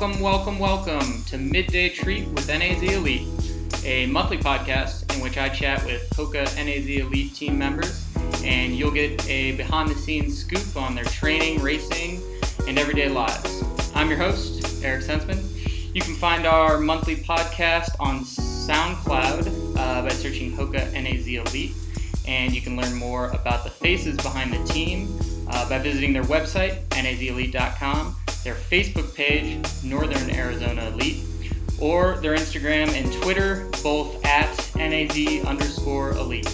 Welcome, welcome, welcome to Midday Treat with NAZ Elite, a monthly podcast in which I chat with Hoka NAZ Elite team members, and you'll get a behind the scenes scoop on their training, racing, and everyday lives. I'm your host, Eric Sensman. You can find our monthly podcast on SoundCloud uh, by searching Hoka NAZ Elite, and you can learn more about the faces behind the team uh, by visiting their website, nazelite.com, their Facebook page, Northern Arizona Elite, or their Instagram and Twitter, both at naz underscore elite.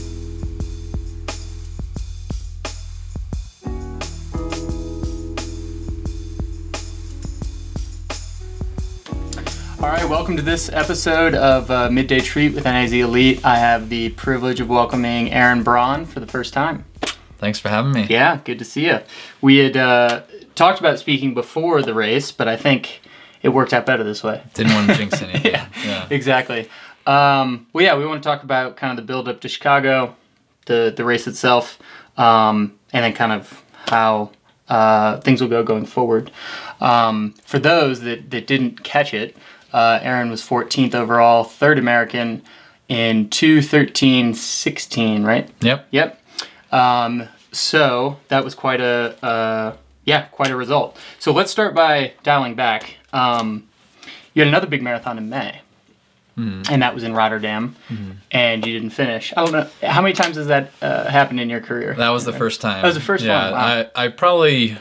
All right, welcome to this episode of uh, Midday Treat with NAZ Elite. I have the privilege of welcoming Aaron Braun for the first time. Thanks for having me. Yeah, good to see you. We had uh, talked about speaking before the race, but I think it worked out better this way. Didn't want to jinx anything. yeah, yeah, exactly. Um, well, yeah, we want to talk about kind of the build up to Chicago, the the race itself, um, and then kind of how uh, things will go going forward. Um, for those that, that didn't catch it, uh, Aaron was 14th overall, third American in 213.16, right? Yep. Yep. Um, so that was quite a uh, yeah, quite a result. So let's start by dialing back. Um, you had another big marathon in May, mm. and that was in Rotterdam, mm. and you didn't finish. I don't know how many times has that uh, happened in your career. That was the first time. That was the first yeah, one. Wow. I I probably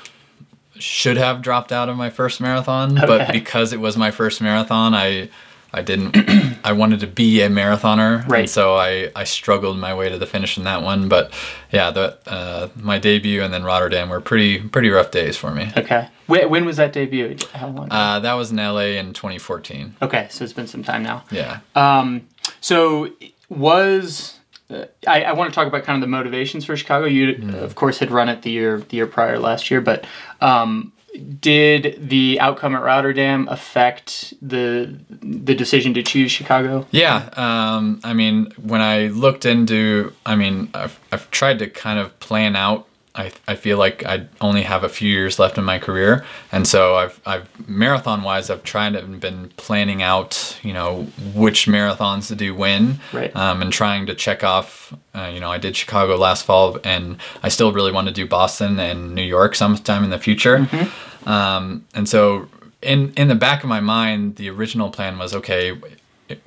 should have dropped out of my first marathon, okay. but because it was my first marathon, I I didn't. I wanted to be a marathoner, right. and so I, I struggled my way to the finish in that one. But yeah, the uh, my debut and then Rotterdam were pretty pretty rough days for me. Okay. When, when was that debut? How long? Uh, that was in LA in 2014. Okay, so it's been some time now. Yeah. Um. So was uh, I, I want to talk about kind of the motivations for Chicago. You, mm. of course, had run it the year the year prior last year, but um, did the outcome at Rotterdam affect the the decision to choose Chicago? Yeah, um, I mean, when I looked into, I mean, I've, I've tried to kind of plan out. I, I feel like I only have a few years left in my career, and so I've I've marathon wise I've tried and been planning out you know which marathons to do when, right. um, and trying to check off. Uh, you know, I did Chicago last fall, and I still really want to do Boston and New York sometime in the future. Mm-hmm. Um, and so in in the back of my mind, the original plan was okay.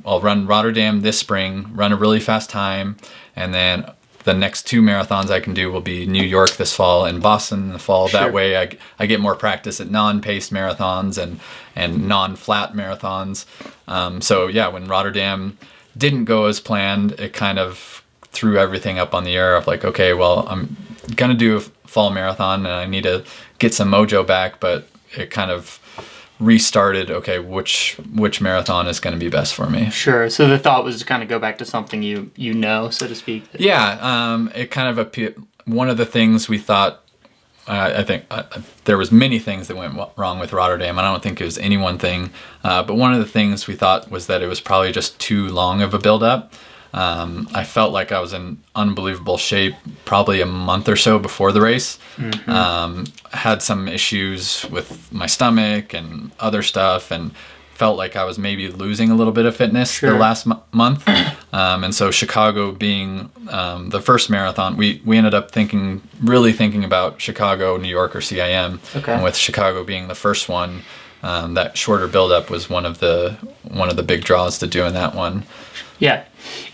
I'll run Rotterdam this spring, run a really fast time, and then the next two marathons I can do will be New York this fall and Boston in the fall. Sure. That way, I, I get more practice at non-paced marathons and and non-flat marathons. Um, so yeah, when Rotterdam didn't go as planned, it kind of threw everything up on the air of like, okay, well, I'm gonna do a fall marathon and I need to get some mojo back, but it kind of restarted okay which which marathon is going to be best for me sure so the thought was to kind of go back to something you you know so to speak yeah um it kind of appeared one of the things we thought uh, I think uh, there was many things that went wrong with Rotterdam. and I don't think it was any one thing, uh, but one of the things we thought was that it was probably just too long of a build up. Um, I felt like I was in unbelievable shape probably a month or so before the race. Mm-hmm. Um, had some issues with my stomach and other stuff, and felt like I was maybe losing a little bit of fitness sure. the last m- month. Um, and so Chicago being um, the first marathon, we, we ended up thinking, really thinking about Chicago, New York, or CIM. Okay. And with Chicago being the first one, um, that shorter buildup was one of the one of the big draws to doing that one. Yeah,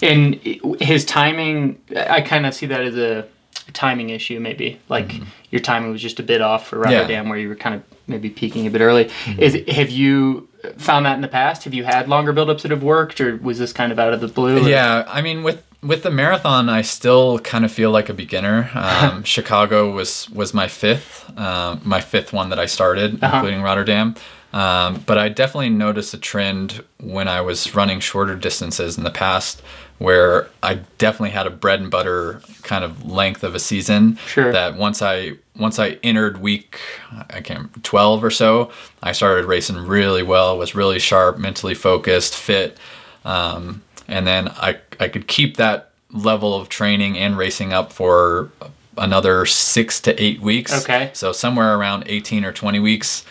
and his timing, I kind of see that as a, timing issue. Maybe like mm-hmm. your timing was just a bit off for Rotterdam, yeah. where you were kind of maybe peaking a bit early. Mm-hmm. Is have you found that in the past? Have you had longer buildups that have worked, or was this kind of out of the blue? Or? Yeah, I mean with with the marathon, I still kind of feel like a beginner. Um, Chicago was was my fifth, uh, my fifth one that I started, uh-huh. including Rotterdam. Um, but I definitely noticed a trend when I was running shorter distances in the past where I definitely had a bread and butter kind of length of a season. Sure. That once I once I entered week I can't 12 or so, I started racing really well, was really sharp, mentally focused, fit. Um, and then I I could keep that level of training and racing up for another six to eight weeks. Okay. So somewhere around 18 or 20 weeks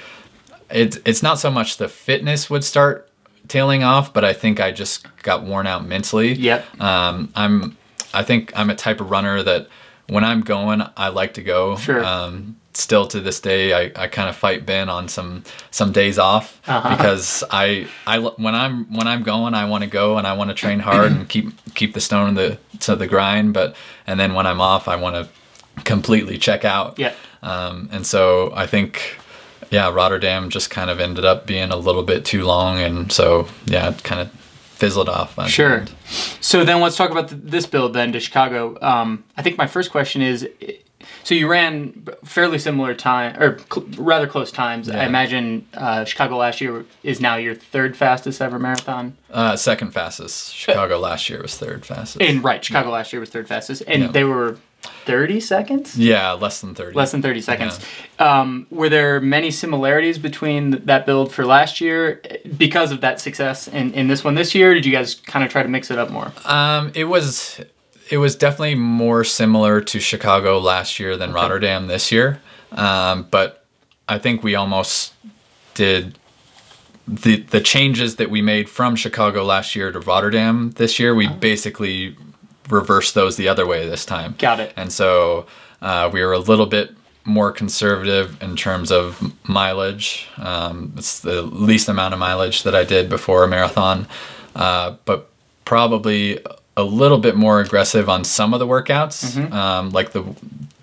it's it's not so much the fitness would start tailing off, but I think I just got worn out mentally. Yep. Um, I'm I think I'm a type of runner that when I'm going, I like to go. Sure. Um, still to this day, I, I kind of fight Ben on some some days off Uh-huh. because I I when I'm when I'm going, I want to go and I want to train hard and keep keep the stone in the to the grind. But and then when I'm off, I want to completely check out. Yeah. Um, and so I think, yeah, Rotterdam just kind of ended up being a little bit too long, and so yeah, it kind of fizzled off. Sure. end. So then let's talk about th this build then to Chicago. Um, I think my first question is, so you ran fairly similar time or cl- rather close times. I imagine uh, Chicago last year is now your third fastest ever marathon. Uh, second fastest. Chicago last year was third fastest. And right, Chicago last year was third fastest, and Yeah. they were thirty seconds. yeah, less than thirty. Less than 30 seconds. Um, were there many similarities between that build for last year eh, because of that success in, in this one this year? Did you guys kind of try to mix it up more? Um, it was it was definitely more similar to Chicago last year than Rotterdam this year. Um, but I think we almost did the the changes that we made from Chicago last year to Rotterdam this year. We basically reversed those the other way this time. Got it. And so uh, we were a little bit more conservative in terms of mileage. Um, it's the least amount of mileage that I did before a marathon, uh, but probably a little bit more aggressive on some of the workouts. Um, like the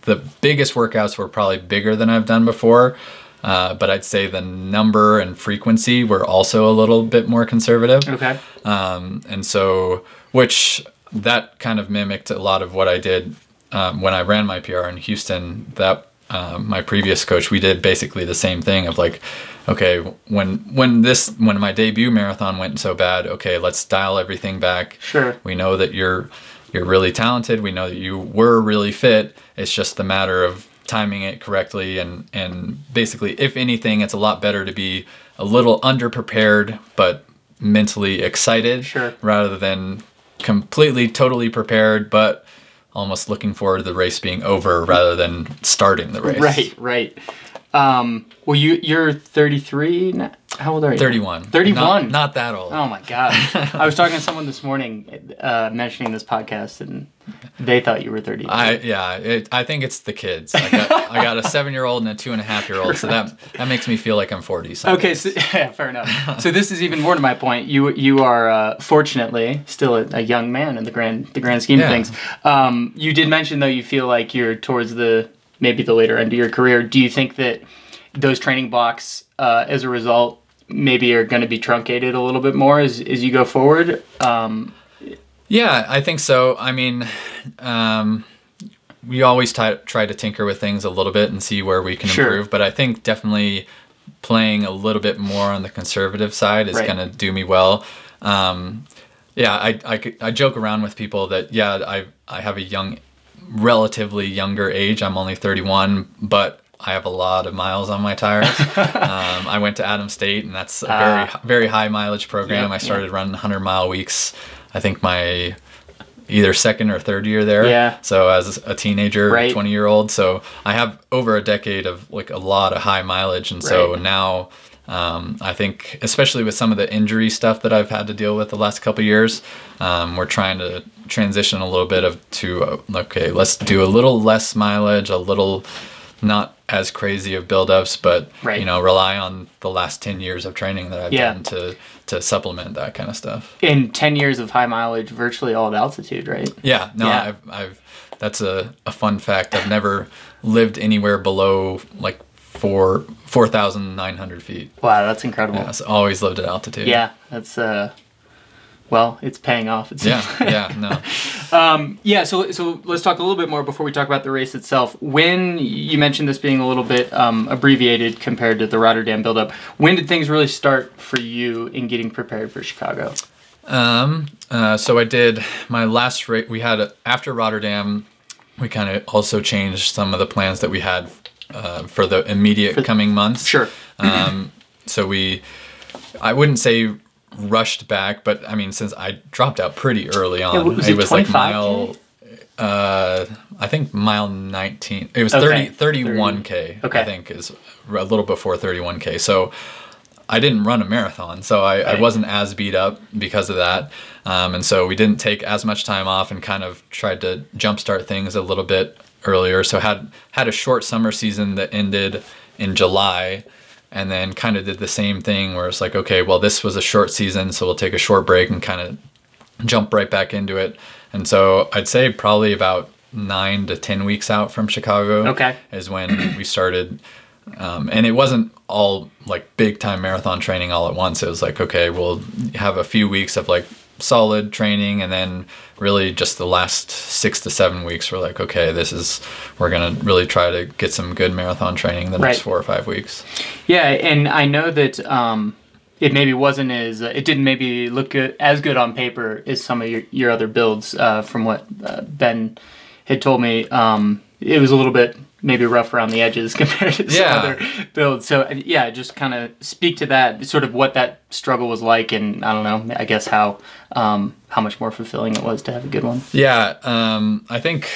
the biggest workouts were probably bigger than I've done before. Uh, but I'd say the number and frequency were also a little bit more conservative Okay. um, and so which that kind of mimicked a lot of what I did um, when I ran my PR in Houston. That um, my previous coach, we did basically the same thing of like, okay, when when this when my debut marathon went so bad, okay, let's dial everything back. Sure. We know that you're you're really talented. We know that you were really fit. It's just the matter of timing it correctly and and basically if anything it's a lot better to be a little underprepared but mentally excited Sure. rather than completely totally prepared but almost looking forward to the race being over rather than starting the race Right, right. Um, well, you you're 33. now? How old are you? 31 31. not, not that old Oh my god! I was talking to someone this morning, uh, mentioning this podcast, and they thought you were 30. I yeah, it, I think it's the kids. I got I got a seven year old and a two and a half year old, so that that makes me feel like I'm forty. some Okay, so yeah, fair enough. So this is even more to my point. You you are uh, fortunately still a, a young man in the grand the grand scheme Yeah. of things. Um, you did mention though you feel like you're towards the maybe the later end of your career. Do you think that those training blocks, uh, as a result, maybe are going to be truncated a little bit more as as you go forward? Um, Yeah, I think so. I mean, um, we always try, try to tinker with things a little bit and see where we can Sure. improve. But I think definitely playing a little bit more on the conservative side is Right. going to do me well. Um, yeah, I joke around with people that, yeah, I, I have a young, relatively younger age. I'm only 31, but I have a lot of miles on my tires. um, I went to Adams State, and that's a very, Ah. very high mileage program. Yeah, I started running 100 mile weeks. I think my either second or third year there. Yeah. So as a teenager, Right. 20 year old, so I have over a decade of like a lot of high mileage, and so now. Um, I think, especially with some of the injury stuff that I've had to deal with the last couple years, um, we're trying to transition a little bit of to uh, okay, let's do a little less mileage, a little not as crazy of buildups, but Right. you know, rely on the last ten years of training that I've Yeah. done to to supplement that kind of stuff. in 10 years of high mileage, virtually all at altitude, right? Yeah, no, Yeah. I've, I've that's a, a fun fact. I've never lived anywhere below like four four thousand nine hundred feet. Wow, that's incredible. Yeah, so always lived at altitude. Yeah, that's uh, well, it's paying off. It's yeah, yeah, no. um, yeah. So so let's talk a little bit more before we talk about the race itself. When you mentioned this being a little bit um, abbreviated compared to the Rotterdam buildup, when did things really start for you in getting prepared for Chicago? Um, uh, so I did my last race. We had a, after Rotterdam, we kind of also changed some of the plans that we had uh, for the immediate coming months. Sure. Um, so we, I wouldn't say rushed back, but I mean, since I dropped out pretty early on, was it was like 25K? mile. uh, I think mile 19. It was Okay. 30, 31K, Okay. I think, is a little before 31K. So I didn't run a marathon. So I, I wasn't as beat up because of that. Um, and so we didn't take as much time off and kind of tried to jumpstart things a little bit earlier. So had had a short summer season that ended in July and then kind of did the same thing where it's like, okay, well, this was a short season, so we'll take a short break and kind of jump right back into it. And so I'd say probably about nine to 10 weeks out from Chicago Okay. is when we started. Um, and it wasn't all like big time marathon training all at once. It was like, okay, we'll have a few weeks of like solid training and then really just the last six to seven weeks we're like okay this is we're gonna really try to get some good marathon training the next four or five weeks Yeah, and I know that um, it maybe wasn't as it didn't maybe look good, as good on paper as some of your, your other builds. Uh, from what uh, Ben had told me, um, it was a little bit maybe rough around the edges compared to some Yeah. other builds. So uh, yeah, just kind of speak to that, sort of what that struggle was like, and I don't know, I guess how um, how much more fulfilling it was to have a good one. Yeah, um, I think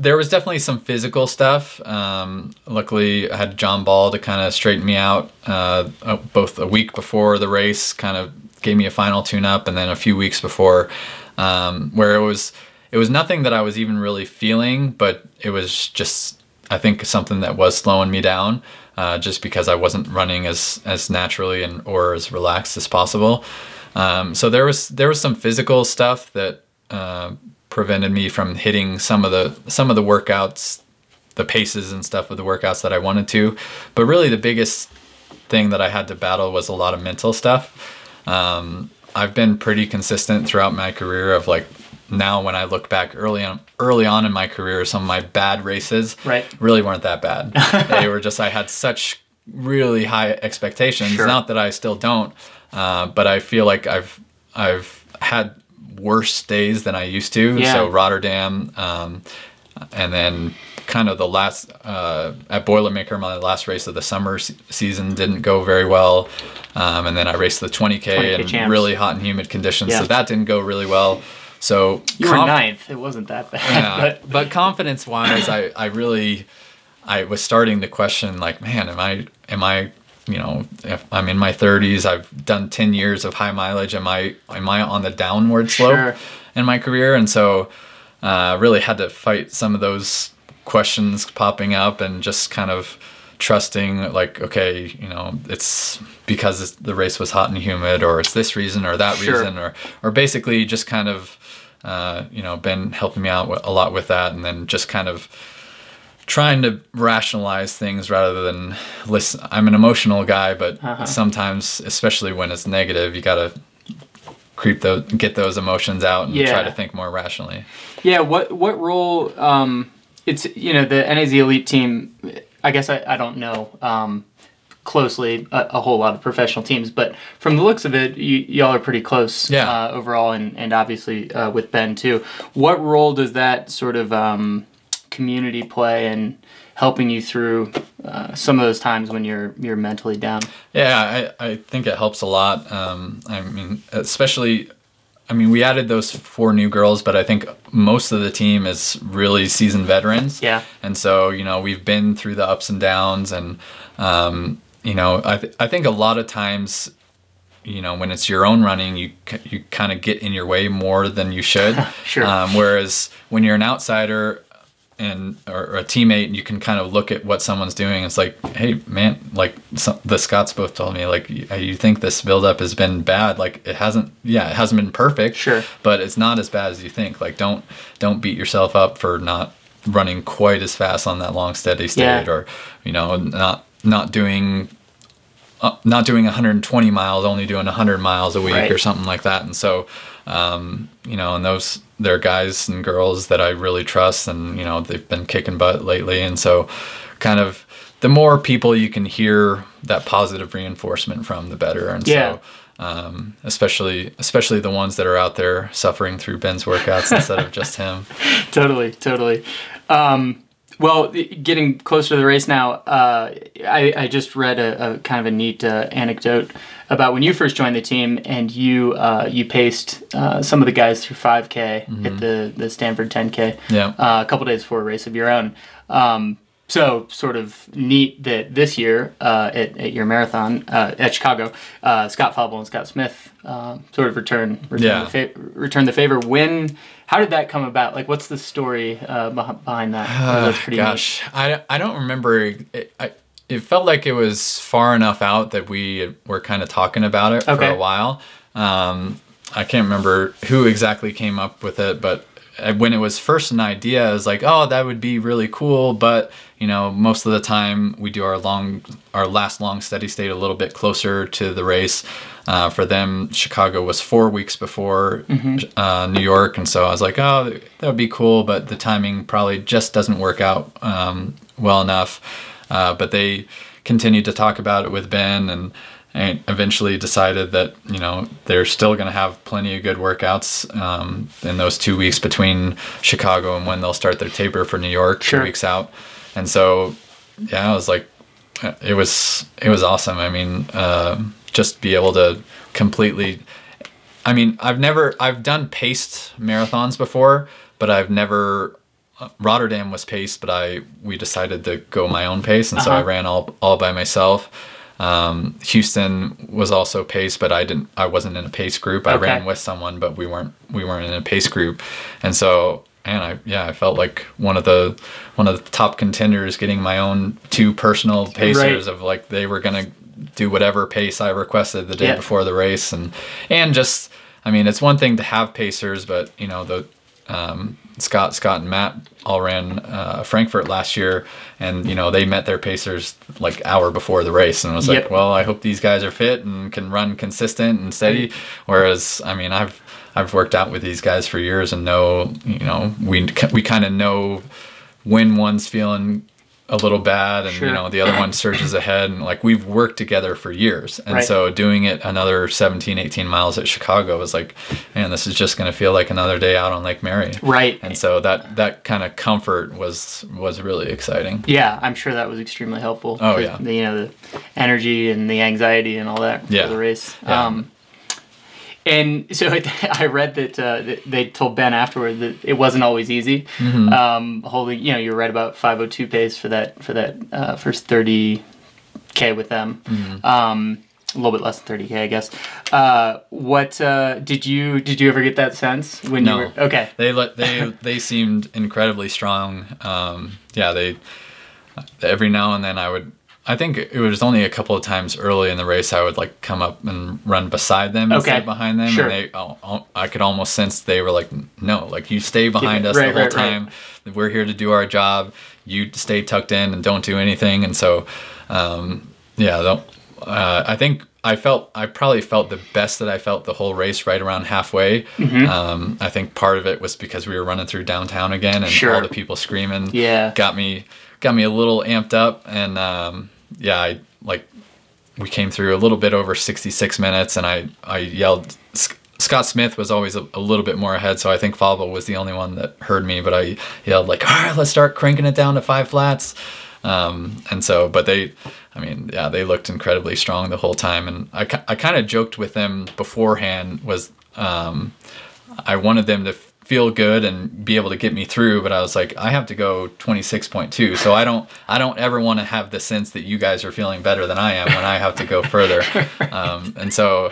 there was definitely some physical stuff. Um, luckily, I had John Ball to kind of straighten me out uh, uh, both a week before the race, kind of gave me a final tune up, and then a few weeks before, um, where it was it was nothing that I was even really feeling, but it was just I think something that was slowing me down. Uh, just because I wasn't running as as naturally and or as relaxed as possible, um, so there was there was some physical stuff that uh, prevented me from hitting some of the some of the workouts, the paces and stuff of the workouts that I wanted to. But really, the biggest thing that I had to battle was a lot of mental stuff. Um, I've been pretty consistent throughout my career of like now when I look back early on early on in my career, some of my bad races Right. really weren't that bad. they were just I had such really high expectations. Sure. Not that I still don't, uh, but I feel like I've I've had worse days than I used to. Yeah. So Rotterdam, um, and then kind of the last uh, at Boilermaker, my last race of the summer se- season didn't go very well, um, and then I raced the 20k, 20K in champs. really hot and humid conditions, Yeah. so that didn't go really well. So You were ninth; it wasn't that bad. yeah, but but confidence wise, I, I really, I was starting to question like, man, am I, am I, you know, if I'm in my 30s, I've done 10 years of high mileage. Am I, am I on the downward slope Sure. in my career? And so, uh, really had to fight some of those questions popping up and just kind of trusting like okay you know it's because it's, the race was hot and humid or it's this reason or that Sure. reason or or basically just kind of uh, you know been helping me out a lot with that and then just kind of trying to rationalize things rather than listen i'm an emotional guy but Uh-huh. sometimes especially when it's negative you gotta creep those get those emotions out and Yeah. try to think more rationally Yeah, what what role? Um, it's you know the NAZ elite team. I guess I, I don't know um, closely a, a whole lot of professional teams, but from the looks of it, you, y'all are pretty close Yeah. uh, overall, and and obviously uh, with Ben too. What role does that sort of um, community play in helping you through uh, some of those times when you're you're mentally down? Yeah, I, I think it helps a lot. Um, I mean, especially, I mean, we added those four new girls, but I think most of the team is really seasoned veterans. Yeah. And so, you know, we've been through the ups and downs, and, um, you know, I, th- I think a lot of times, you know, when it's your own running, you c- you kind of get in your way more than you should. Sure. Um, whereas when you're an outsider and or, or a teammate, and you can kind of look at what someone's doing. It's like, hey, man, like some, the Scotts both told me, like, you, you think this buildup has been bad? Like, it hasn't. Yeah, it hasn't been perfect. Sure. But it's not as bad as you think. Like, don't don't beat yourself up for not running quite as fast on that long steady state, Yeah. or you know, not not doing uh, not doing 120 miles, only doing 100 miles a week Right. or something like that. And so, um, you know, and those they're guys and girls that I really trust, and you know, they've been kicking butt lately. And so, kind of, the more people you can hear that positive reinforcement from, the better. And Yeah. so. Um, especially, especially the ones that are out there suffering through Ben's workouts instead of just him. totally, totally. Um, well, getting closer to the race now, uh, I, I just read a, a kind of a neat uh, anecdote about when you first joined the team and you uh, you paced uh, some of the guys through 5K Mm-hmm. at the the Stanford 10K Yeah. uh, a couple days before a race of your own. Um, so sort of neat that this year uh, at, at your marathon uh, at Chicago, uh, Scott Fauble and Scott Smith uh, sort of return return, Yeah. the fa- return the favor. When how did that come about? Like, what's the story uh, behind that? That's pretty neat. Gosh, I, I don't remember. It, I, it felt like it was far enough out that we were kind of talking about it for a while. Um, I can't remember who exactly came up with it, but uh, when it was first an idea, I was like, oh, that would be really cool. But you know, most of the time we do our long, our last long steady state a little bit closer to the race. Uh, for them, Chicago was four weeks before uh, New York, and so I was like, oh, that would be cool, but the timing probably just doesn't work out um, well enough. Uh, but they continued to talk about it with Ben, and, and eventually decided that you know they're still going to have plenty of good workouts um, in those two weeks between Chicago and when they'll start their taper for New York, Sure. two weeks out. And so, yeah, I was like, it was it was awesome. I mean, uh, just be able to completely. I mean, I've never I've done paced marathons before, but I've never. uh, Rotterdam was paced, but I we decided to go my own pace, and so I Uh-huh. ran all all by myself. Um, Houston was also paced, but I didn't. I wasn't in a pace group. I Okay. ran with someone, but we weren't we weren't in a pace group, and so and I yeah I felt like one of the one of the top contenders, getting my own two personal pacers Right. of like they were gonna do whatever pace I requested the day Yeah. before the race, and and just I mean it's one thing to have pacers, but you know the um, Scott, Scott, and Matt all ran uh, Frankfurt last year, and you know they met their pacers like hour before the race, and I was like, well, I hope these guys are fit and can run consistent and steady. Whereas, I mean, I've I've worked out with these guys for years and know, you know, we we kind of know when one's feeling a little bad and Sure. you know the other one surges ahead and like we've worked together for years and Right. so doing it another 17 18 miles at chicago was like man this is just going to feel like another day out on lake mary Right. and so that that kind of comfort was was really exciting Yeah, I'm sure that was extremely helpful. Oh, yeah. the, you know the energy and the anxiety and all that Yeah. for the race. Yeah. Um, and so I read that, uh, that they told Ben afterward that it wasn't always easy. Mm-hmm. Um, holding, you know, you're right about 5:02 pace for that for that uh, first 30k with them. Mm-hmm. Um, a little bit less than 30k, I guess. Uh, what uh, did you did you ever get that sense when No. you were okay? they let they they seemed incredibly strong um yeah they every now and then i would i think it was only a couple of times early in the race i would like come up and run beside them instead Okay. of behind them Sure. and they oh, i could almost sense they were like no like you stay behind us right, the whole right, right. time we're here to do our job you stay tucked in and don't do anything and so um yeah uh, I think I felt I probably felt the best that I felt the whole race right around halfway. Mm-hmm. Um, I think part of it was because we were running through downtown again and Sure. all the people screaming. Yeah. got me got me a little amped up and um, yeah, I like we came through a little bit over 66 minutes and I I yelled. Sc- Scott Smith was always a, a little bit more ahead, so I think Fauble was the only one that heard me. But I yelled like, "All right, let's start cranking it down to five flats." Um, and so, but they, I mean, yeah, they looked incredibly strong the whole time. And I, I kind of joked with them beforehand was, um, I wanted them to feel good and be able to get me through, but I was like, I have to go 26.2. So I don't, I don't ever want to have the sense that you guys are feeling better than I am when I have to go further. Um, and so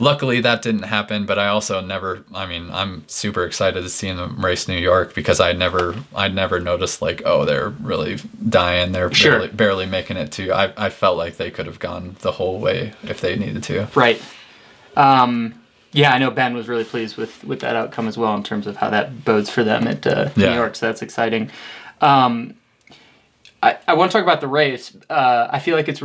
luckily that didn't happen, but I also never, I mean, I'm super excited to see them race New York because I never, I never noticed like, oh, they're really dying. They're Sure. barely, barely making it to, I, I felt like they could have gone the whole way if they needed to. Right. Um, yeah, I know Ben was really pleased with, with that outcome as well in terms of how that bodes for them at uh, New York. So that's exciting. Um, I, I want to talk about the race. Uh, I feel like it's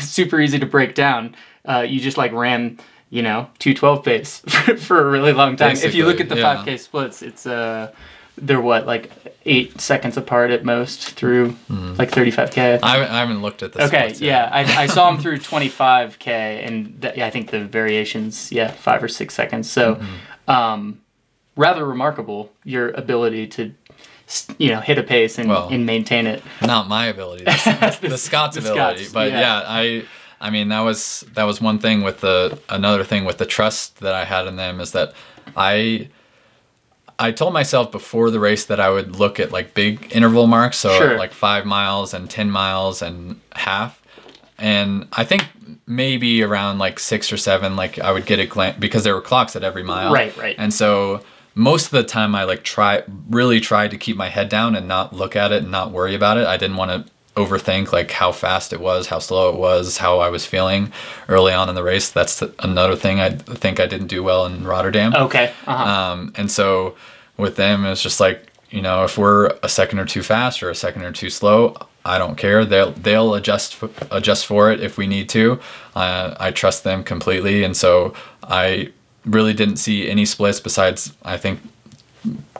super easy to break down. Uh, you just like ran, you know, 212 pace for, for a really long time. if you look at the Basically, yeah. 5K splits, it's uh, they're what like eight seconds apart at most through like 35K. I haven't, I haven't looked at the Okay, yeah, I, I saw them through 25k, and th- yeah, I think the variations, yeah, five or six seconds. So, Mm-hmm. um, rather remarkable your ability to, you know, hit a pace and, Well, and maintain it. not my ability, the, the, the Scott's the ability. Scott's, but yeah. yeah. I I mean, that was that was one thing with the another thing with the trust that I had in them is that I I told myself before the race that I would look at like big interval marks, so Sure. like five miles and ten miles and half. And I think maybe around like six or seven, like I would get a glance because there were clocks at every mile. Right, right. And so most of the time I like try really tried to keep my head down and not look at it and not worry about it. I didn't want to overthink like how fast it was, how slow it was, how I was feeling early on in the race. That's another thing I think I didn't do well in Rotterdam. Okay. Uh-huh. Um, and so with them, it's just like you know, if we're a second or two fast or a second or two slow, I don't care. They'll they'll adjust adjust for it if we need to. Uh, I trust them completely, and so I really didn't see any splits besides I think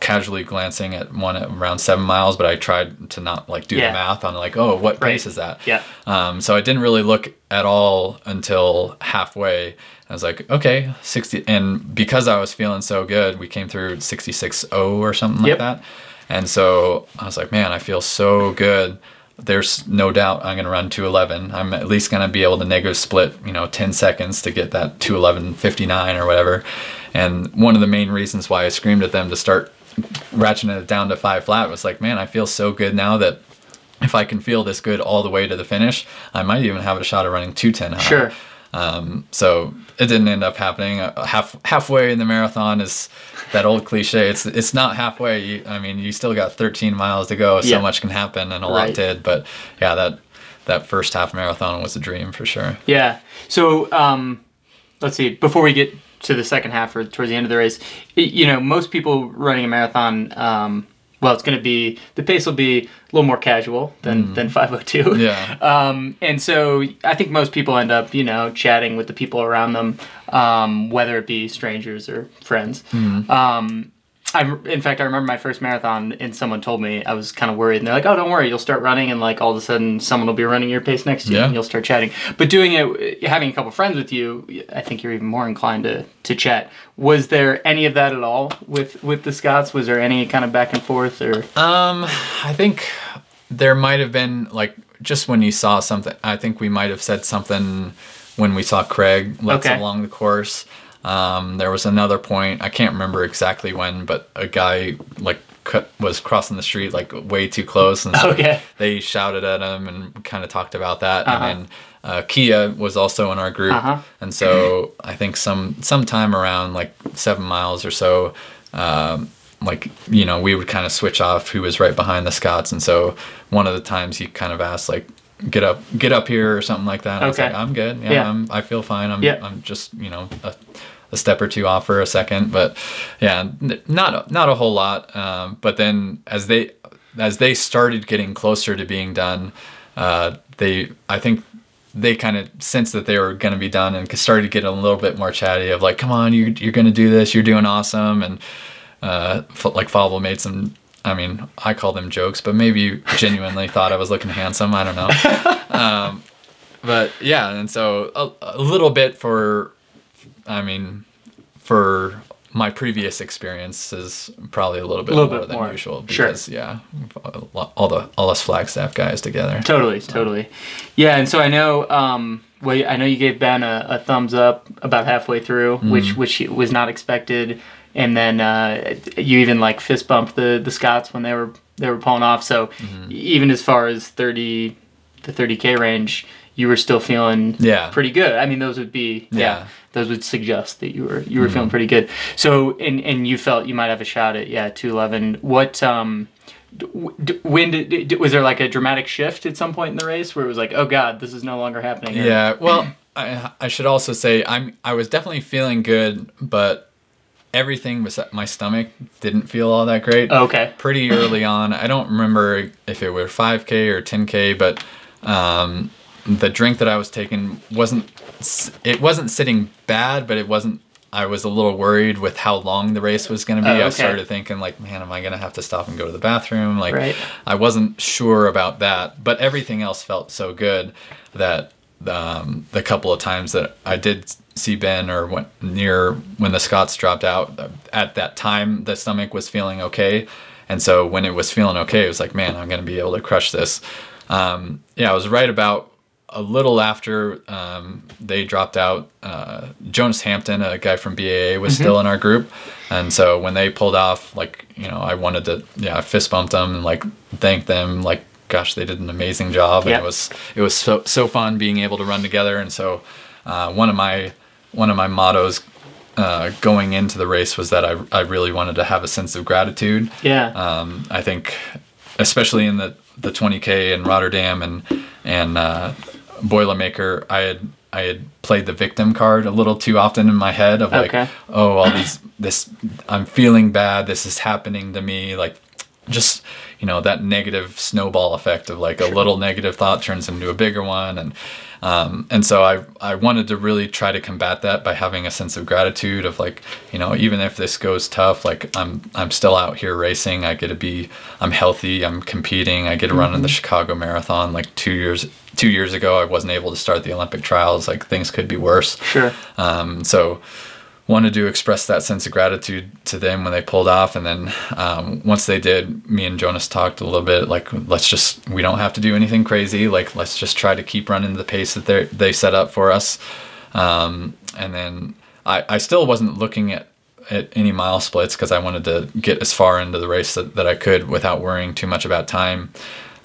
casually glancing at one at around seven miles, but I tried to not like do Yeah. the math on like, oh, what Right. pace is that? Yeah. Um, so I didn't really look at all until halfway. I was like, okay, 60. And because I was feeling so good, we came through 66.0 or something Yep. like that. And so I was like, man, I feel so good. There's no doubt I'm going to run 211. I'm at least going to be able to negative split, you know, 10 seconds to get that 211.59 or whatever. And one of the main reasons why I screamed at them to start ratcheting it down to five flat was like, man, I feel so good now that if I can feel this good all the way to the finish, I might even have a shot at running 210 high. Sure. Um, so it didn't end up happening. Uh, half halfway in the marathon is that old cliche. It's it's not halfway. You, I mean, you still got 13 miles to go. So Yeah. much can happen, and a Right. lot did. But yeah, that that first half marathon was a dream for sure. Yeah. So um, let's see. Before we get to the second half or towards the end of the race, you know, most people running a marathon, um, well, it's going to be the pace will be a little more casual than than 502. Mm. Yeah. Um, and so I think most people end up, you know, chatting with the people around them, um, whether it be strangers or friends. Mm-hmm. Um, I, in fact, I remember my first marathon, and someone told me I was kind of worried, and they're like, "Oh, don't worry, you'll start running, and like all of a sudden, someone will be running your pace next to you, Yeah. and you'll start chatting." But doing it, having a couple friends with you, I think you're even more inclined to to chat. Was there any of that at all with with the Scotts? Was there any kind of back and forth, or Um, I think there might have been like just when you saw something. I think we might have said something when we saw Craig let's Okay. along the course. Um, there was another point I can't remember exactly when, but a guy like cut, was crossing the street like way too close, and so Okay. they shouted at him and kind of talked about that. Uh-huh. And then uh, Kia was also in our group, Uh-huh. and so I think some sometime around like seven miles or so, um, like you know we would kind of switch off who was right behind the Scotts, and so one of the times he kind of asked like. Get up, get up here, or something like that. I was Okay. like, I'm good. Yeah, Yeah. I'm, I feel fine. I'm, Yeah. I'm just, you know, a, a step or two off for a second, but yeah, not a- not a whole lot. Um, but then as they as they started getting closer to being done, uh, they I think they kind of sensed that they were going to be done and started getting a little bit more chatty of like, come on, you you're going to do this, you're doing awesome, and uh, like Fauble made some. I mean, I call them jokes, but maybe you genuinely thought I was looking handsome. I don't know. Um, but yeah, and so a, a little bit for, I mean, for my previous experience is probably a little bit, A little more bit than more. usual Sure. because yeah, all the all us Flagstaff guys together. Totally, totally. Yeah, and so I know. Um, well, I know you gave Ben a, a thumbs up about halfway through, Mm-hmm. which which was not expected, and then uh, you even like fist bumped the the Scotts when they were they were pulling off. So Mm-hmm. even as far as thirty, the thirty k range, you were still feeling Yeah. pretty good. I mean, those would be yeah, Yeah. Mm-hmm. those would suggest that you were you were feeling pretty good. So and and you felt you might have a shot at yeah two eleven. What um. d- d- When did, did was there like a dramatic shift at some point in the race where it was like, oh god, this is no longer happening? or- Yeah. Well, I I should also say I'm I was definitely feeling good, but everything was my stomach didn't feel all that great. Okay. Pretty early on, I don't remember if it were 5k or 10k, but um, the drink that I was taking wasn't it wasn't sitting bad, but it wasn't. I was a little worried with how long the race was going to be. Oh, I started thinking like, man, am I going to have to stop and go to the bathroom? Like, Right. I wasn't sure about that, but everything else felt so good that um, the couple of times that I did see Ben or went near when the Scotts dropped out, uh, at that time the stomach was feeling okay, and so when it was feeling okay, it was like, man, I'm gonna be able to crush this. Um, yeah, I was right about a little after um, they dropped out, uh, Jonas Hampton, a guy from BAA, was still in our group, and so when they pulled off, like you know, I wanted to yeah, I fist bumped them and like thank them, like gosh, they did an amazing job, and it was it was so so fun being able to run together, and so uh, one of my one of my mottos. Uh, going into the race was that I, I really wanted to have a sense of gratitude. Yeah. um, I think, especially in the the 20k in Rotterdam and and uh, Boilermaker, I had I had played the victim card a little too often in my head of like, Okay. oh, all these this I'm feeling bad. This is happening to me. Like, just you know that negative snowball effect of like a little negative thought turns into a bigger one and. Um, and so I, I wanted to really try to combat that by having a sense of gratitude of like, you know, even if this goes tough, like I'm, I'm still out here racing. I get to be, I'm healthy. I'm competing. I get to run in the Chicago Marathon. Like two years, two years ago, I wasn't able to start the Olympic trials. Like things could be worse. sure. Um, so wanted to express that sense of gratitude to them when they pulled off and then um, once they did me and jonas talked a little bit like let's just we don't have to do anything crazy like let's just try to keep running the pace that they they set up for us um, and then I, I still wasn't looking at at any mile splits because I wanted to get as far into the race that, that I could without worrying too much about time.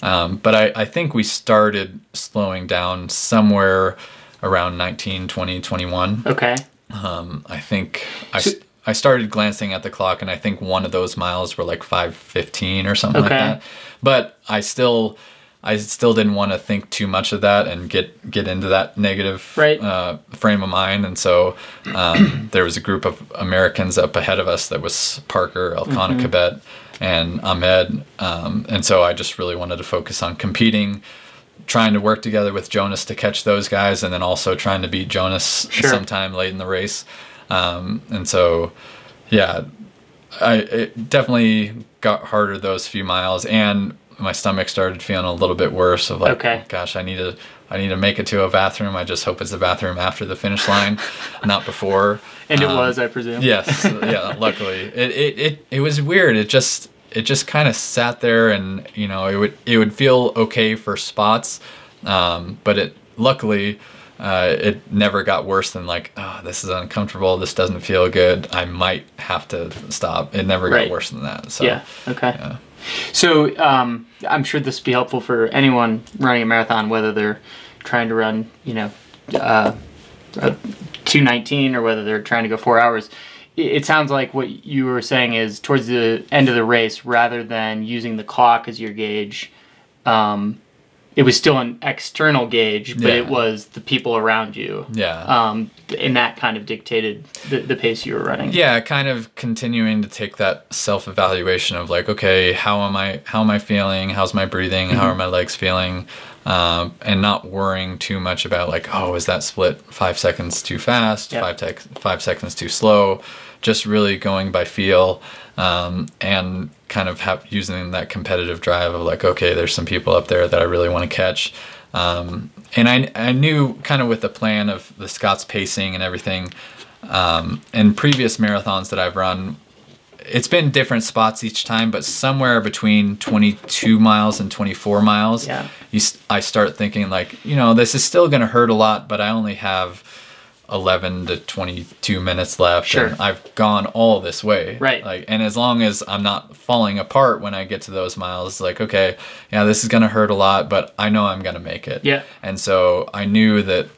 Um, but I, I think we started slowing down somewhere around 19, 20, 21. Okay. Um, I think I, So- st- I started glancing at the clock, and I think one of those miles were like five fifteen or something like Okay. that. But I still, I still didn't want to think too much of that and get get into that negative Right. uh, frame of mind. And so um, there was a group of Americans up ahead of us that was Parker, Elkanah Mm-hmm. Kibet, and Ahmed. Um, and so I just really wanted to focus on competing trying to work together with Jonas to catch those guys, and then also trying to beat Jonas Sure. sometime late in the race. Um, and so, yeah, I it definitely got harder those few miles, and my stomach started feeling a little bit worse. Of like, Okay. gosh, I need to. I need to make it to a bathroom. I just hope it's a bathroom after the finish line, not before. And it Um, was, I presume. Yes, yeah. Luckily, it, it it it was weird. It just it just kind of sat there, and you know, it would it would feel okay for spots, um, but it luckily. Uh, it never got worse than like, oh, this is uncomfortable. This doesn't feel good. I might have to stop. It never got worse than that. So Yeah. Okay. yeah. So um, I'm sure this would be helpful for anyone running a marathon, whether they're trying to run, you know, uh, uh, 219 or whether they're trying to go four hours. It, sounds like what you were saying is towards the end of the race, rather than using the clock as your gauge, um, it was still an external gauge, but it was the people around you. Yeah. Um, and that kind of dictated the, the pace you were running. yeah kind of continuing to take that self-evaluation of like okay how am i how am i feeling how's my breathing how Mm-hmm. are my legs feeling um, and not worrying too much about like oh is that split five seconds too fast Yeah. five, tec- five seconds too slow just really going by feel um, and kind of have using that competitive drive of like okay there's some people up there that i really want to catch um, and I, I knew kind of with the plan of the Scott's pacing and everything um, in previous marathons that I've run, it's been different spots each time, but somewhere between 22 miles and 24 miles, Yeah. you, I start thinking like, you know, this is still going to hurt a lot, but I only have 11 to 22 minutes left Sure. and I've gone all this way. Right. Like, and as long as I'm not falling apart when I get to those miles, like, okay, yeah, this is going to hurt a lot, but I know I'm going to make it. Yeah. And so I knew that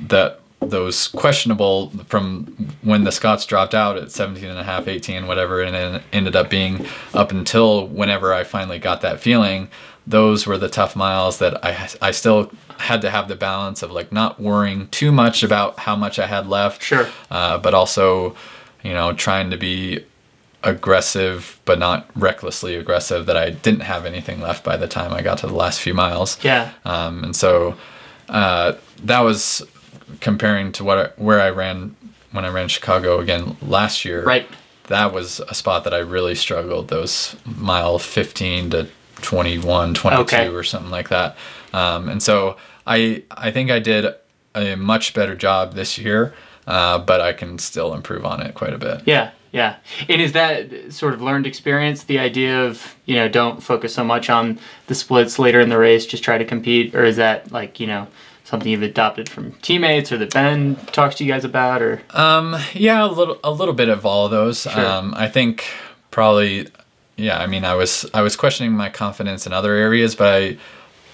that those questionable from when the Scotts dropped out at 17 and a half, 18, whatever, and then ended up being up until whenever I finally got that feeling, those were the tough miles that I, I still had to have the balance of like not worrying too much about how much I had left. Sure. Uh, but also, you know, trying to be aggressive, but not recklessly aggressive that I didn't have anything left by the time I got to the last few miles. Yeah. Um, and so uh, that was comparing to what I, where I ran when I ran Chicago again last year. Right. That was a spot that I really struggled. Those mile 15 to 21, 22 Okay. or something like that. Um, and so I I think I did a much better job this year, uh, but I can still improve on it quite a bit. Yeah, yeah. And is that sort of learned experience? The idea of you know don't focus so much on the splits later in the race, just try to compete, or is that like you know something you've adopted from teammates or that Ben talks to you guys about or Um, yeah, a little a little bit of all of those. Um, I think probably yeah, I mean I was I was questioning my confidence in other areas, but I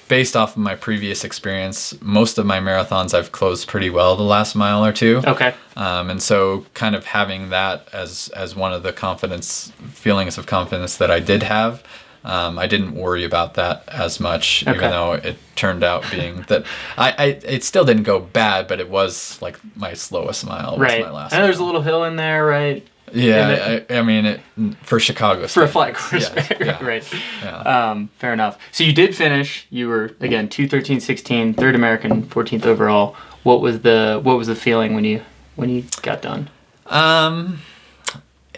based off of my previous experience, most of my marathons I've closed pretty well the last mile or two. Okay. Um, and so kind of having that as as one of the confidence feelings of confidence that I did have. Um, I didn't worry about that as much, Okay. even though it turned out being that I, I it still didn't go bad, but it was like my slowest mile. Was Right. my last. Know there's a little hill in there, right? Yeah, I, I mean, it, for Chicago. For a flat course, yeah, right? yeah. Um, fair enough. So you did finish. You were again 213 16, third American, 14th overall. What was the what was the feeling when you when you got done? Um,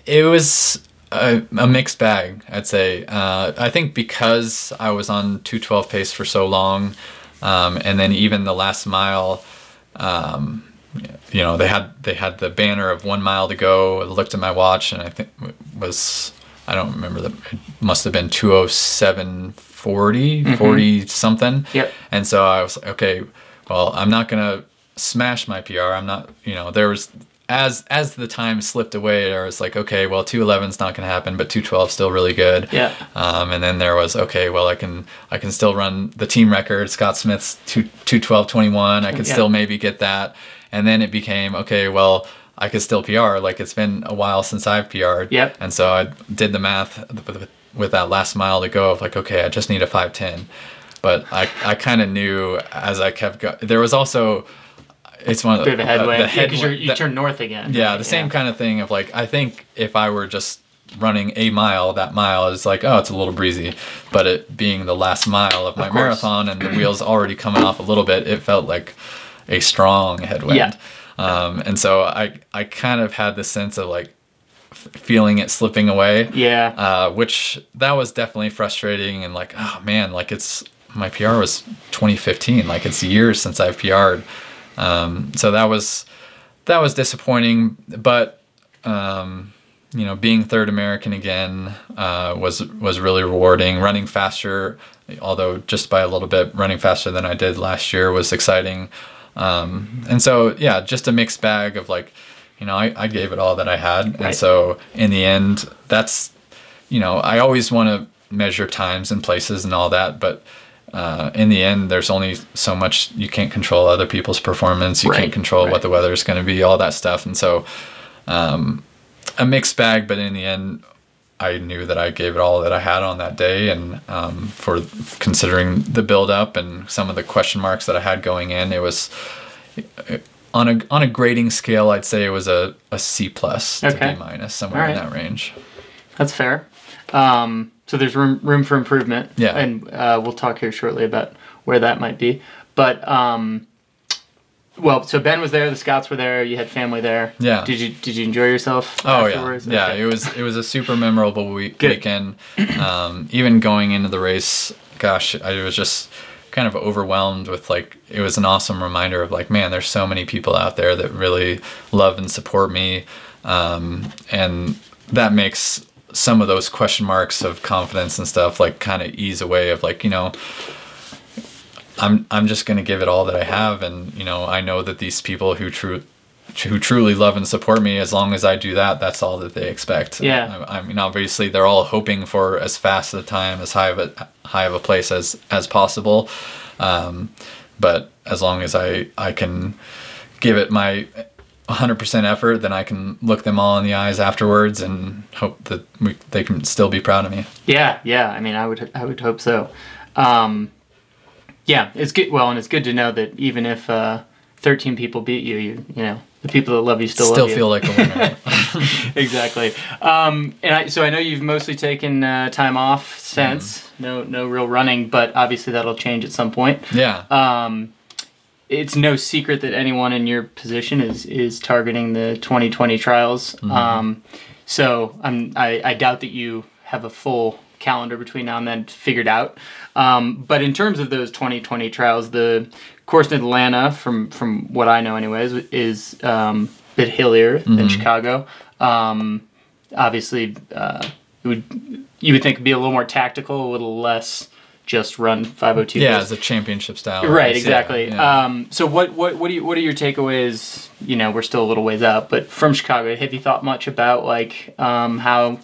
it was a, a mixed bag, I'd say. Uh, I think because I was on 212 pace for so long, um, and then even the last mile, um, you know, they had they had the banner of one mile to go. I looked at my watch, and I think it was I don't remember the it must have been 207 40 40 something. Yep. And so I was like, okay, well, I'm not gonna smash my PR. I'm not, you know, there was as as the time slipped away, I was like, okay, well, 211's not gonna happen, but 212 still really good. Yeah. Um, and then there was okay, well, I can I can still run the team record, Scott Smith's two 212 21. I can Yeah. still maybe get that. And then it became okay, well. I could still PR. Like it's been a while since I've PR'd. Yep. And so I did the math with, that last mile to go of like, okay, I just need a 510. But I, I kind of knew as I kept going. There was also, it's one of of a headwind. Uh, the yeah, because you that- turn north again. yeah, right? the same kind of thing of like I think if I were just running a mile, that mile is like oh it's a little breezy, but it being the last mile of my course. marathon and the wheels already coming off a little bit, it felt like a strong headwind. Yeah. Um, and so I I kind of had the sense of like feeling it slipping away. Yeah. Uh, which that was definitely frustrating and like oh man like it's my PR was 2015 like it's years since I've PR'd um, so that was that was disappointing but um, you know being third American again uh, was was really rewarding running faster although just by a little bit running faster than I did last year was exciting um, and so yeah just a mixed bag of like you know I, I gave it all that I had Right. and so in the end that's you know, I always want to measure times and places and all that, but uh, in the end, there's only so much you can't control other people's performance. You Right, can't control right. what the weather is going to be, all that stuff. And so, um, a mixed bag, but in the end, I knew that I gave it all that I had on that day. And um, for considering the build up and some of the question marks that I had going in, it was on a on a grading scale. I'd say it was a, a C plus to Okay. B minus, somewhere in that range. That's fair. Um, so there's room room for improvement. Yeah. And uh, we'll talk here shortly about where that might be. But um, well, so Ben was there. The Scotts were there. You had family there. Yeah. Did you Did you enjoy yourself? Oh afterwards? yeah, yeah. It was it was a super memorable week, Good. weekend. Um, even going into the race, gosh, I was just kind of overwhelmed with like it was an awesome reminder of like man, there's so many people out there that really love and support me, um, and that makes some of those question marks of confidence and stuff like kind of ease away of like you know I'm I'm just gonna give it all that I have, and you know I know that these people who true who truly love and support me, as long as I do that, that's all that they expect. Yeah. I, I mean, obviously they're all hoping for as fast a time, as high of a high of a place as as possible, um, but as long as I I can give it my 100% effort, then I can look them all in the eyes afterwards and hope that we, they can still be proud of me. Yeah, yeah. I mean, I would, I would hope so. Um, yeah, it's good. Well, and it's good to know that even if uh, 13 people beat you, you, you know, the people that love you still, Still love feel like a winner. you. exactly. Um, and I, so I know you've mostly taken uh, time off since. Mm-hmm. No, no real running, but obviously that'll change at some point. yeah. Um, it's no secret that anyone in your position is is targeting the 2020 trials. Mm-hmm. Um, so I'm I, I doubt that you have a full calendar between now and then figured out. Um, but in terms of those 2020 trials, the course in Atlanta, from from what I know, anyways, is um, a bit hillier Mm-hmm. than Chicago. Um, obviously, uh, it would you would think it'd be a little more tactical, a little less just run 502. Yeah, it's a championship style. Right, exactly. Yeah, yeah. Um, so what what what do you what are your takeaways? You know, we're still a little ways out, but from Chicago, have you thought much about like um, how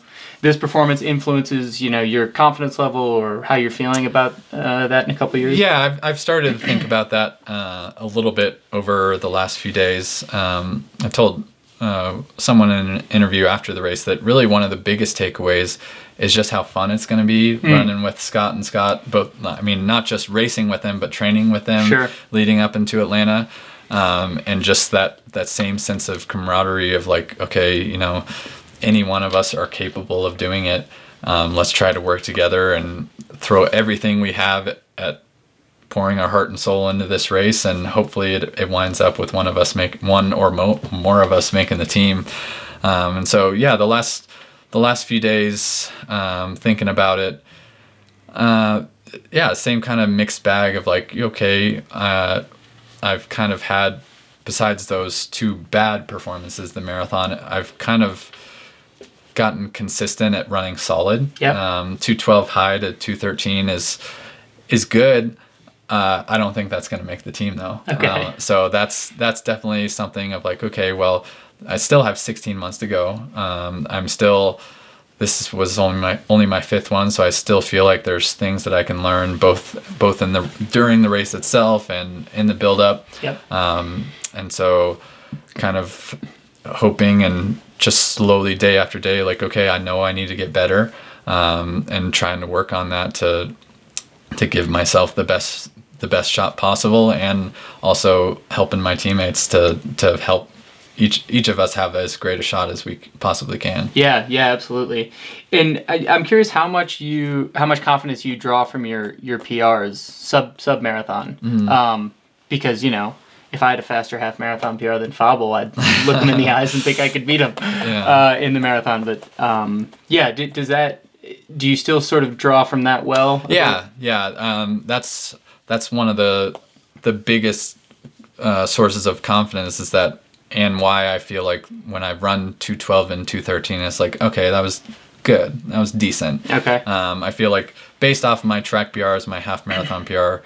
this performance influences you know your confidence level or how you're feeling about uh, that in a couple years? Yeah, I've, I've started to think about that uh, a little bit over the last few days. Um, I told uh, someone in an interview after the race that really one of the biggest takeaways is just how fun it's going to be Hmm. running with Scott and Scott. Both, I mean, not just racing with them, but training with them Sure. leading up into Atlanta. Um, and just that that same sense of camaraderie of like, okay, you know, any one of us are capable of doing it. Um, let's try to work together and throw everything we have at, pouring our heart and soul into this race, and hopefully it, it winds up with one of us make one or mo- more of us making the team. Um, and so, yeah, the last the last few days um, thinking about it, uh, yeah, same kind of mixed bag of like, okay, uh, I've kind of had, besides those two bad performances, the marathon, I've kind of gotten consistent at running solid. Yep. Um, 212 high to 213 is is good. Uh, I don't think that's going to make the team though. Okay. Uh, so that's that's definitely something of like, okay, well, I still have 16 months to go. Um, I'm still. This was only my only my fifth one, so I still feel like there's things that I can learn both both in the during the race itself and in the build up. Yep. Um, and so, kind of hoping and just slowly day after day, like, okay, I know I need to get better, um, and trying to work on that to to give myself the best the best shot possible, and also helping my teammates to to help each each of us have as great a shot as we possibly can. Yeah, yeah, absolutely. And I, I'm curious how much you, how much confidence you draw from your your PRs sub sub marathon. Mm-hmm. Um, because you know, if I had a faster half marathon PR than Fauble, I'd look him in the eyes and think I could beat him Yeah. uh, in the marathon. But um, yeah, d- does that? Do you still sort of draw from that well? Yeah, yeah. Um, that's that's one of the the biggest uh, sources of confidence is that, and why I feel like when I run two twelve and two thirteen, it's like okay, that was good, that was decent. Okay. Um, I feel like based off my track PRs, my half marathon PR,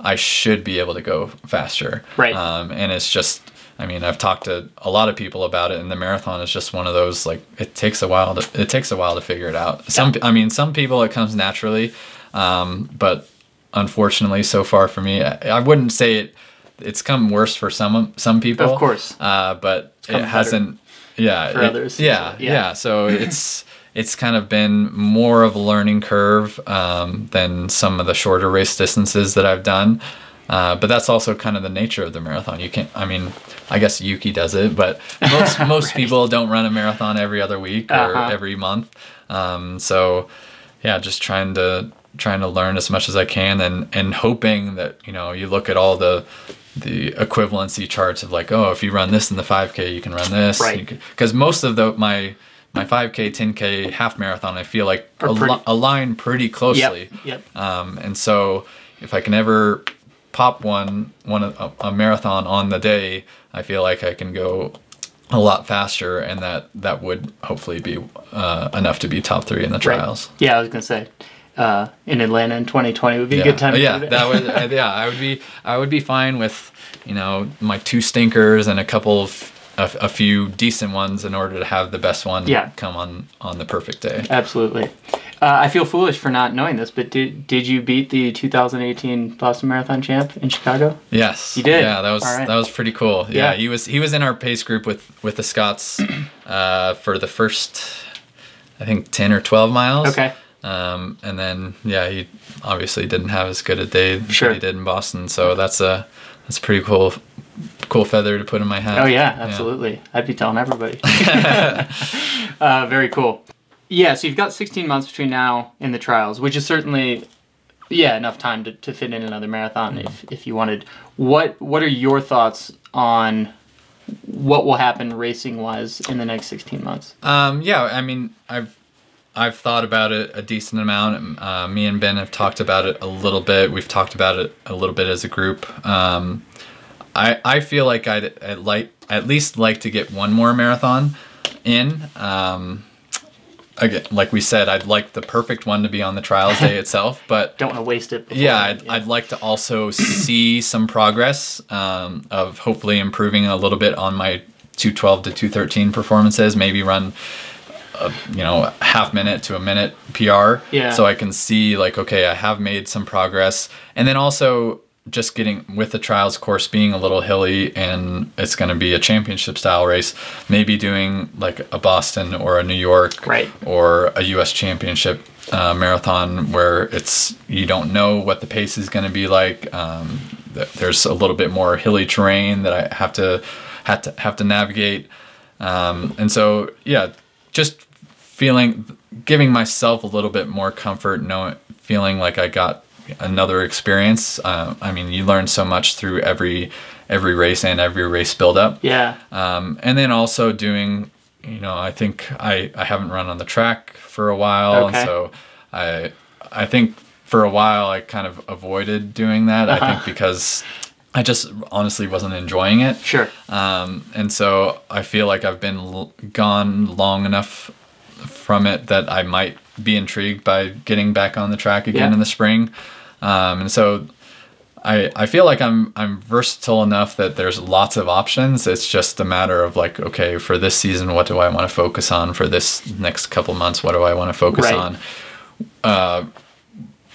I should be able to go faster. Right. Um, and it's just, I mean, I've talked to a lot of people about it, and the marathon is just one of those like it takes a while to it takes a while to figure it out. Some, I mean, some people it comes naturally, um, but unfortunately, so far for me, I, I wouldn't say it. It's come worse for some some people, Of course. uh, but it hasn't. Yeah, for it- others. Yeah, Yeah. yeah. So it's it's kind of been more of a learning curve um, than some of the shorter race distances that I've done. Uh, but that's also kind of the nature of the marathon. You can't. I mean, I guess Yuki does it, but most most people don't run a marathon every other week or Uh-huh. every month. Um, so yeah, just trying to trying to learn as much as I can and and hoping that you know you look at all the the equivalency charts of like oh if you run this in the 5k you can run this Right. because most of the my my 5k 10k half marathon I feel like al- pretty- align pretty closely Yep. Yep. um, and so if I can ever pop one one a, a marathon on the day, I feel like I can go a lot faster, and that that would hopefully be uh, enough to be top three in the Right. trials. Yeah, I was gonna say. Uh, in Atlanta in 2020 would be a good time. to yeah, do that would yeah, I would be I would be fine with you know my two stinkers and a couple of a, a few decent ones in order to have the best one Yeah. come on on the perfect day. Absolutely. Uh, I feel foolish for not knowing this, but did did you beat the 2018 Boston Marathon champ in Chicago? Yes, You did? Yeah, that was right. that was pretty cool. Yeah, Yeah. he was he was in our pace group with with the Scotts uh, for the first, I think ten or twelve miles. Okay. Um, and then yeah, he obviously didn't have as good a day Sure. that he did in Boston. So that's a that's a pretty cool cool feather to put in my hat. Oh yeah, absolutely. I'd be telling everybody. uh, very cool. Yeah, so you've got 16 months between now and the trials, which is certainly yeah enough time to, to fit in another marathon if, if you wanted. What what are your thoughts on what will happen racing wise in the next 16 months? Um, yeah, I mean, I've I've thought about it a decent amount. Uh, me and Ben have talked about it a little bit. We've talked about it a little bit as a group. Um, I I feel like I'd, I'd like at least like to get one more marathon in. Um, again, like we said, I'd like the perfect one to be on the trials day itself, but Don't want to waste it. yeah, I'd, I'd like to also see some progress um, of hopefully improving a little bit on my 212 to 213 performances. Maybe run, a, you know, half minute to a minute PR. Yeah. So I can see like, okay, I have made some progress, and then also just getting with the trials course being a little hilly and it's going to be a championship style race maybe doing like a boston or a new york Right. or a U.S. Championship uh, marathon where it's you don't know what the pace is going to be like. Um, th- there's a little bit more hilly terrain that I have to have to have to navigate, um, and so yeah, just feeling giving myself a little bit more comfort, knowing feeling like I got another experience. Uh, I mean, you learn so much through every every race and every race build up Yeah. um, and then also doing you know i think i i haven't run on the track for a while Okay. so i i think for a while i kind of avoided doing that i Uh-huh. think because i just honestly wasn't enjoying it Sure. um, and so i feel like i've been l- gone long enough from it that i might be intrigued by getting back on the track again Yeah. in the spring um, and so I, I feel like I'm I'm versatile enough that there's lots of options. It's just a matter of like, okay, for this season, what do I want to focus on? For this next couple months, what do I want to focus Right. on? Uh,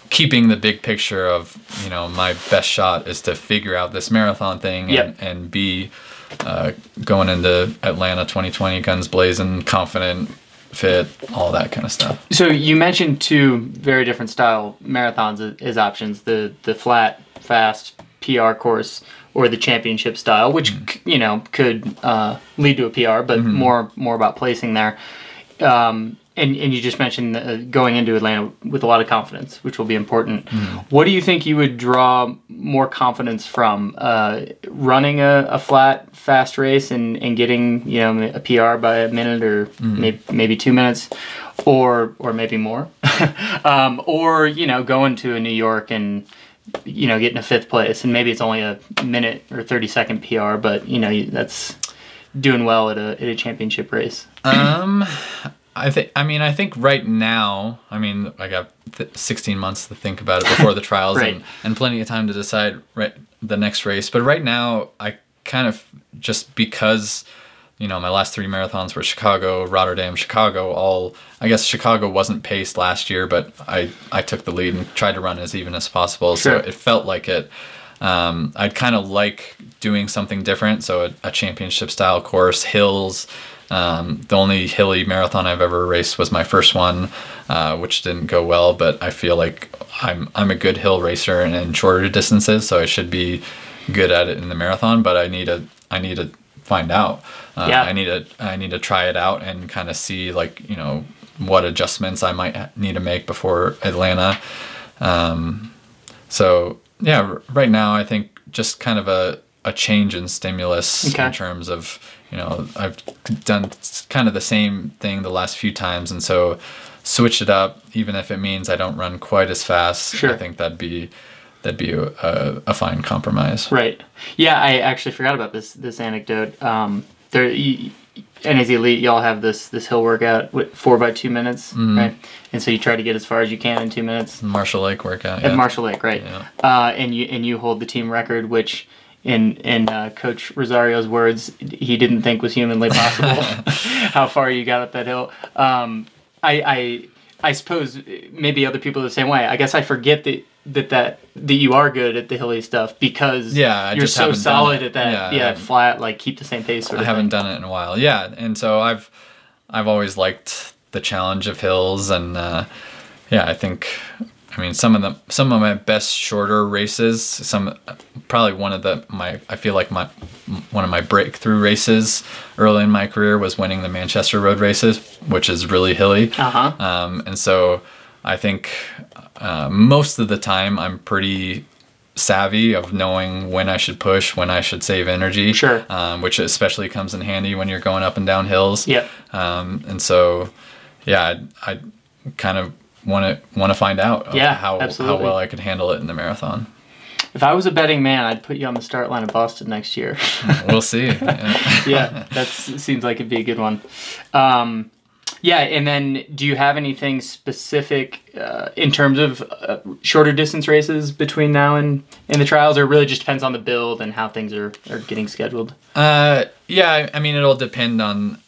keeping the big picture of you know my best shot is to figure out this marathon thing and, and be uh, going into Atlanta 2020 guns blazing, confident, fit, all that kind of stuff. So you mentioned two very different style marathons as, options: the the flat, fast PR course or the championship style, which c you know could uh, lead to a PR, but more more about placing there. Um, and, and you just mentioned uh, going into Atlanta with a lot of confidence, which will be important. What do you think you would draw more confidence from? Uh, running a, a flat, fast race and, and getting you know a PR by a minute or maybe, maybe two minutes, or or maybe more, um, or you know going to a New York and you know getting a fifth place and maybe it's only a minute or thirty second PR, but you know that's doing well at a at a championship race. Um, I think. I mean, I think right now. I mean, I got th- 16 months to think about it before the trials, Right. and, and plenty of time to decide right the next race. But right now, I kind of just because you know my last three marathons were Chicago, Rotterdam, Chicago. All I guess Chicago wasn't paced last year, but I I took the lead and tried to run as even as possible. Sure. So it felt like it. Um, I'd kind of like doing something different. So a, a championship style course, hills. Um, the only hilly marathon I've ever raced was my first one, uh, which didn't go well. But I feel like I'm I'm a good hill racer and in shorter distances, so I should be good at it in the marathon. But I need to I need to find out. Uh, Yeah. I need to I need to try it out and kind of see like you know what adjustments I might need to make before Atlanta. Um, so yeah, right now I think just kind of a, a change in stimulus Okay. in terms of you know I've done kind of the same thing the last few times, and so switch it up even if it means I don't run quite as fast. Sure. I think that'd be that'd be a, a, a fine compromise. Right. Yeah, I actually forgot about this this anecdote. Um, there, y- NAZ Elite, y'all have this this hill workout with four by two minutes, Mm-hmm. right? And so you try to get as far as you can in two minutes Marshall Lake workout. at Yeah. Marshall Lake, right? Yeah. Uh, and you and you hold the team record, which. In in uh, Coach Rosario's words, he didn't think was humanly possible. how far you got up that hill. Um, I, I I suppose maybe other people are the same way. I guess I forget that that that that you are good at the hilly stuff because Yeah, I you're so solid at that. Yeah, Yeah, flat like keep the same pace. Sort I of haven't thing. done it in a while. Yeah, and so I've I've always liked the challenge of hills, and uh, yeah, I think I mean some of the some of my best shorter races. Some probably one of the my I feel like my one of my breakthrough races early in my career was winning the Manchester Road races, which is really hilly. Uh huh. Um, and so I think uh, most of the time I'm pretty savvy of knowing when I should push, when I should save energy. Sure. Um, which especially comes in handy when you're going up and down hills. Yep. Um, and so, yeah, I, I kind of want to want to find out Yeah, how absolutely. how well I could handle it in the marathon. If I was a betting man, I'd put you on the start line of Boston next year. We'll see. Yeah. yeah, that seems like it'd be a good one. Um, Yeah, and then do you have anything specific uh, in terms of uh, shorter distance races between now and in the trials, or really just depends on the build and how things are, are getting scheduled? Uh, yeah, I mean, it'll depend on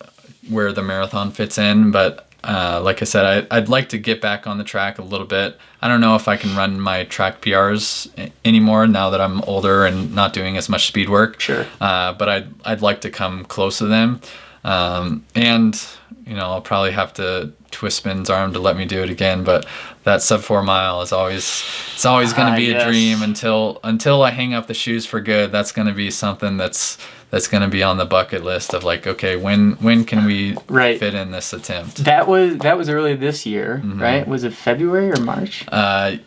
where the marathon fits in, but uh, like I said, I, I'd like to get back on the track a little bit. I don't know if I can run my track PRs anymore now that I'm older and not doing as much speed work. Sure. Uh, but I'd, I'd like to come close to them. Um, and, you know, I'll probably have to twist Ben's arm to let me do it again. But that sub four mile is always, it's always going to Ah, be yes. a dream until, until I hang up the shoes for good. That's going to be something that's, that's going to be on the bucket list of like, okay, when, when can we Right. fit in this attempt? That was that was early this year, Mm-hmm. right? Was it February or March? Uh,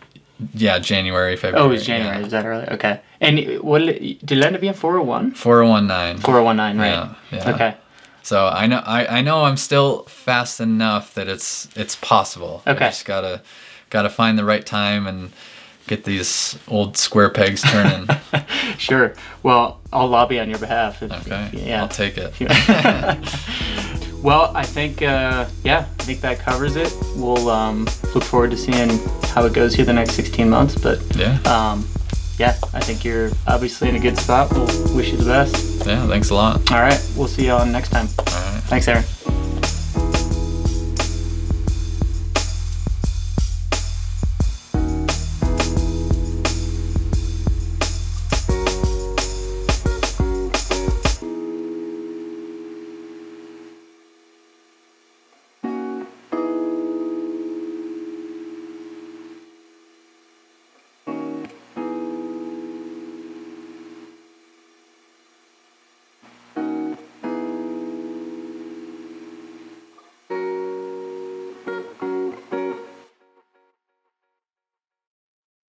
yeah, January, February. Oh, it was January. Is that early? Okay. And what did it, did it end up being 401? 4019. 4019, right? Yeah, yeah. Okay. So I know I, I know I'm still fast enough that it's it's possible. Okay. I just gotta gotta find the right time and get these old square pegs turning. Sure. Well, I'll lobby on your behalf. if- Okay. yeah. I'll take it. Well, I think, uh, yeah, I think that covers it. We'll um, look forward to seeing how it goes here the next 16 months. But Yeah. um, yeah, I think you're obviously in a good spot. We'll wish you the best. Yeah. Thanks a lot. All right, we'll see you on next time. All right. Thanks, Aaron.